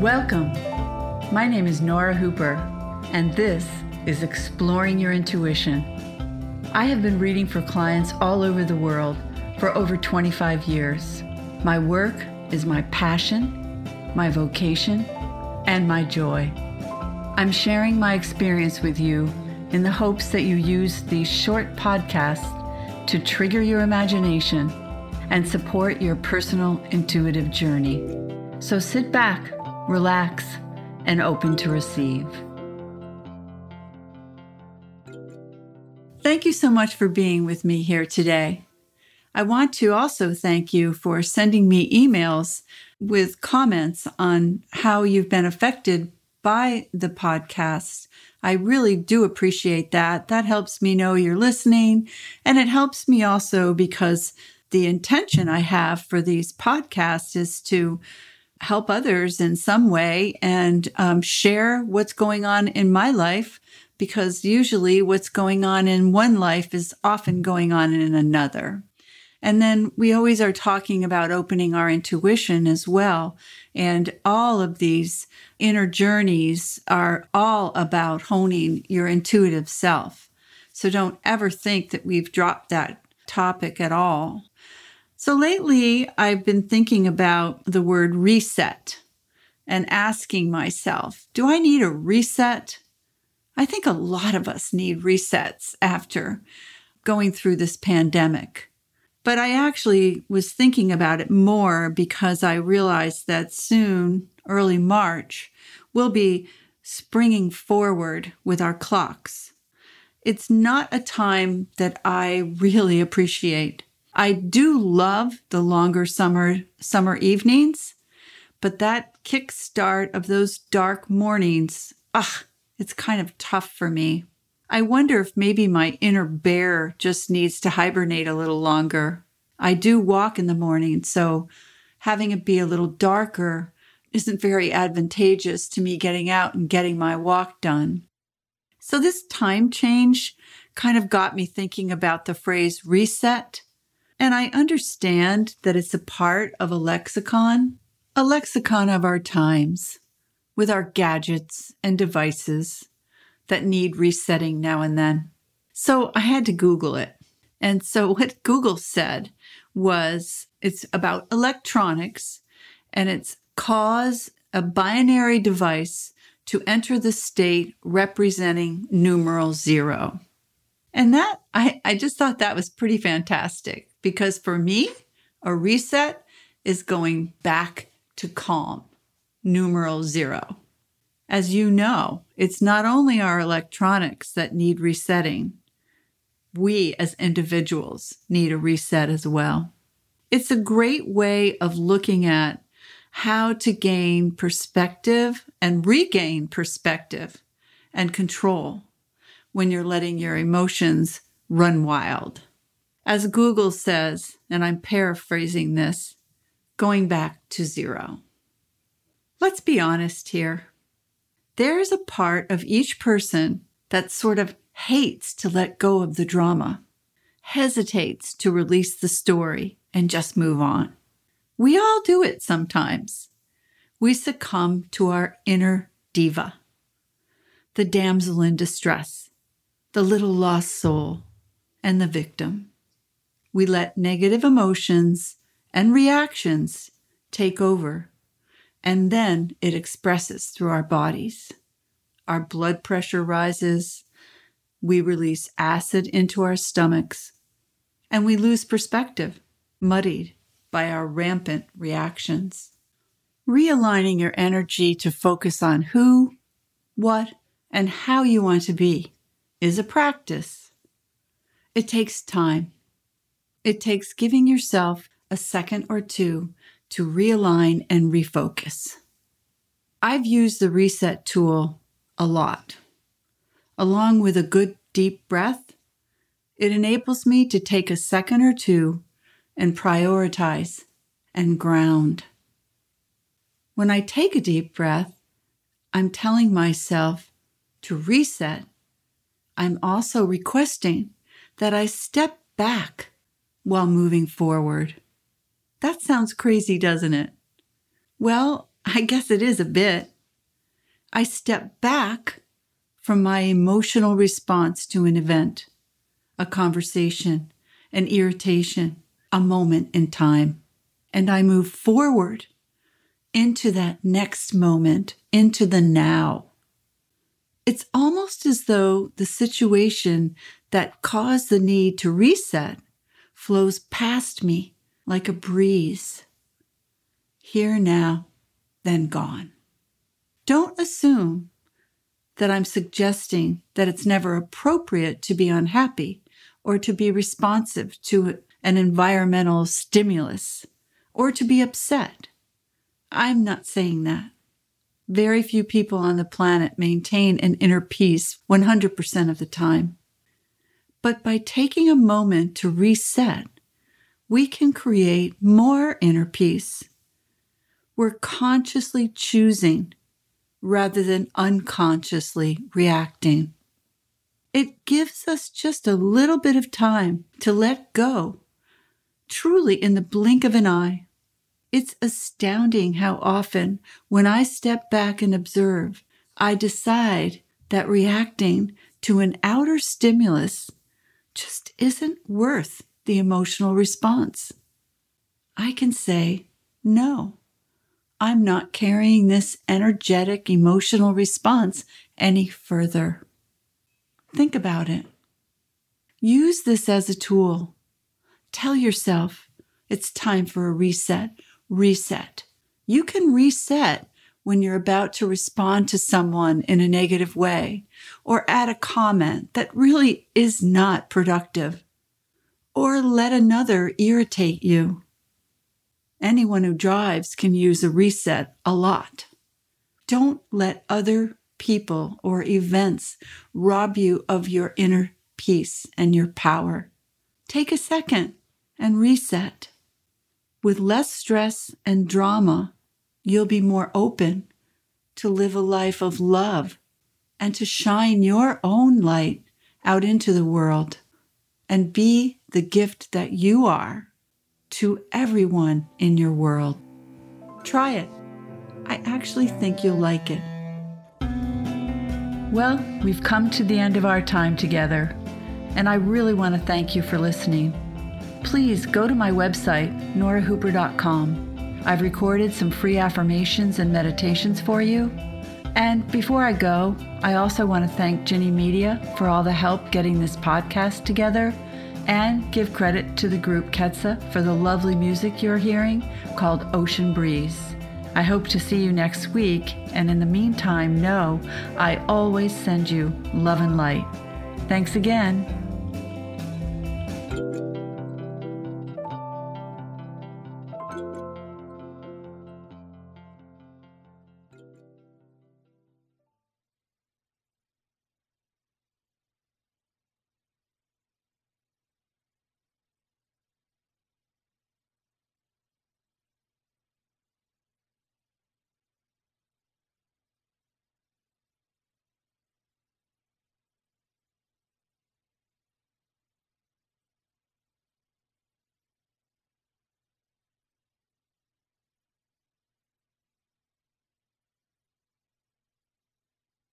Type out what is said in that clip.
Welcome. My name is Nora Hooper, and this is Exploring Your Intuition. I have been reading for clients all over the world for over 25 years. My work is my passion, my vocation, and my joy. I'm sharing my experience with you in the hopes that you use these short podcasts to trigger your imagination and support your personal intuitive journey. So sit back, relax, and open to receive. Thank you so much for being with me here today. I want to also thank you for sending me emails with comments on how you've been affected by the podcast. I really do appreciate that. That helps me know you're listening. And it helps me also because the intention I have for these podcasts is to help others in some way and um, share what's going on in my life because usually what's going on in one life is often going on in another. And then we always are talking about opening our intuition as well. And all of these inner journeys are all about honing your intuitive self. So don't ever think that we've dropped that topic at all. So lately, I've been thinking about the word reset and asking myself, do I need a reset? I think a lot of us need resets after going through this pandemic. But I actually was thinking about it more because I realized that soon, early March, we'll be springing forward with our clocks. It's not a time that I really appreciate. I do love the longer summer summer evenings, but that kickstart of those dark mornings, ah, it's kind of tough for me. I wonder if maybe my inner bear just needs to hibernate a little longer. I do walk in the morning, so having it be a little darker isn't very advantageous to me getting out and getting my walk done. So this time change kind of got me thinking about the phrase reset and I understand that it's a part of a lexicon, a lexicon of our times, with our gadgets and devices that need resetting now and then. So I had to Google it. And so what Google said was it's about electronics and it's cause a binary device to enter the state representing numeral zero. And that, I, I just thought that was pretty fantastic because for me, a reset is going back to calm, numeral zero. As you know, it's not only our electronics that need resetting, we as individuals need a reset as well. It's a great way of looking at how to gain perspective and regain perspective and control when you're letting your emotions run wild. As Google says, and I'm paraphrasing this, going back to zero. Let's be honest here. There is a part of each person that sort of hates to let go of the drama, hesitates to release the story and just move on. We all do it sometimes. We succumb to our inner diva, the damsel in distress, the little lost soul, and the victim. We let negative emotions and reactions take over, and then it expresses through our bodies. Our blood pressure rises, we release acid into our stomachs, and we lose perspective, muddied by our rampant reactions. Realigning your energy to focus on who, what, and how you want to be is a practice. It takes time it takes giving yourself a second or two to realign and refocus. I've used the reset tool a lot. Along with a good deep breath, it enables me to take a second or two and prioritize and ground. When I take a deep breath, I'm telling myself to reset. I'm also requesting that I step back while moving forward. That sounds crazy, doesn't it? Well, I guess it is a bit. I step back from my emotional response to an event, a conversation, an irritation, a moment in time, and I move forward into that next moment, into the now. It's almost as though the situation that caused the need to reset flows past me like a breeze. Here now, then gone. Don't assume that I'm suggesting that it's never appropriate to be unhappy or to be responsive to an environmental stimulus or to be upset. I'm not saying that. Very few people on the planet maintain an inner peace 100% of the time. But by taking a moment to reset, we can create more inner peace. We're consciously choosing rather than unconsciously reacting. It gives us just a little bit of time to let go, truly in the blink of an eye. It's astounding how often, when I step back and observe, I decide that reacting to an outer stimulus just isn't worth the emotional response. I can say, no, I'm not carrying this energetic emotional response any further. Think about it. Use this as a tool. Tell yourself it's time for a reset. Reset. You can reset when you're about to respond to someone in a negative way or add a comment that really is not productive or let another irritate you. Anyone who drives can use a reset a lot. Don't let other people or events rob you of your inner peace and your power. Take a second and reset. With less stress and drama, you'll be more open to live a life of love and to shine your own light out into the world and be the gift that you are to everyone in your world. Try it. I actually think you'll like it. Well, we've come to the end of our time together, and I really want to thank you for listening. Please go to my website, norahooper.com. I've recorded some free affirmations and meditations for you. And before I go, I also want to thank Ginny Media for all the help getting this podcast together and give credit to the group Ketsa for the lovely music you're hearing called Ocean Breeze. I hope to see you next week, and in the meantime, know I always send you love and light. Thanks again.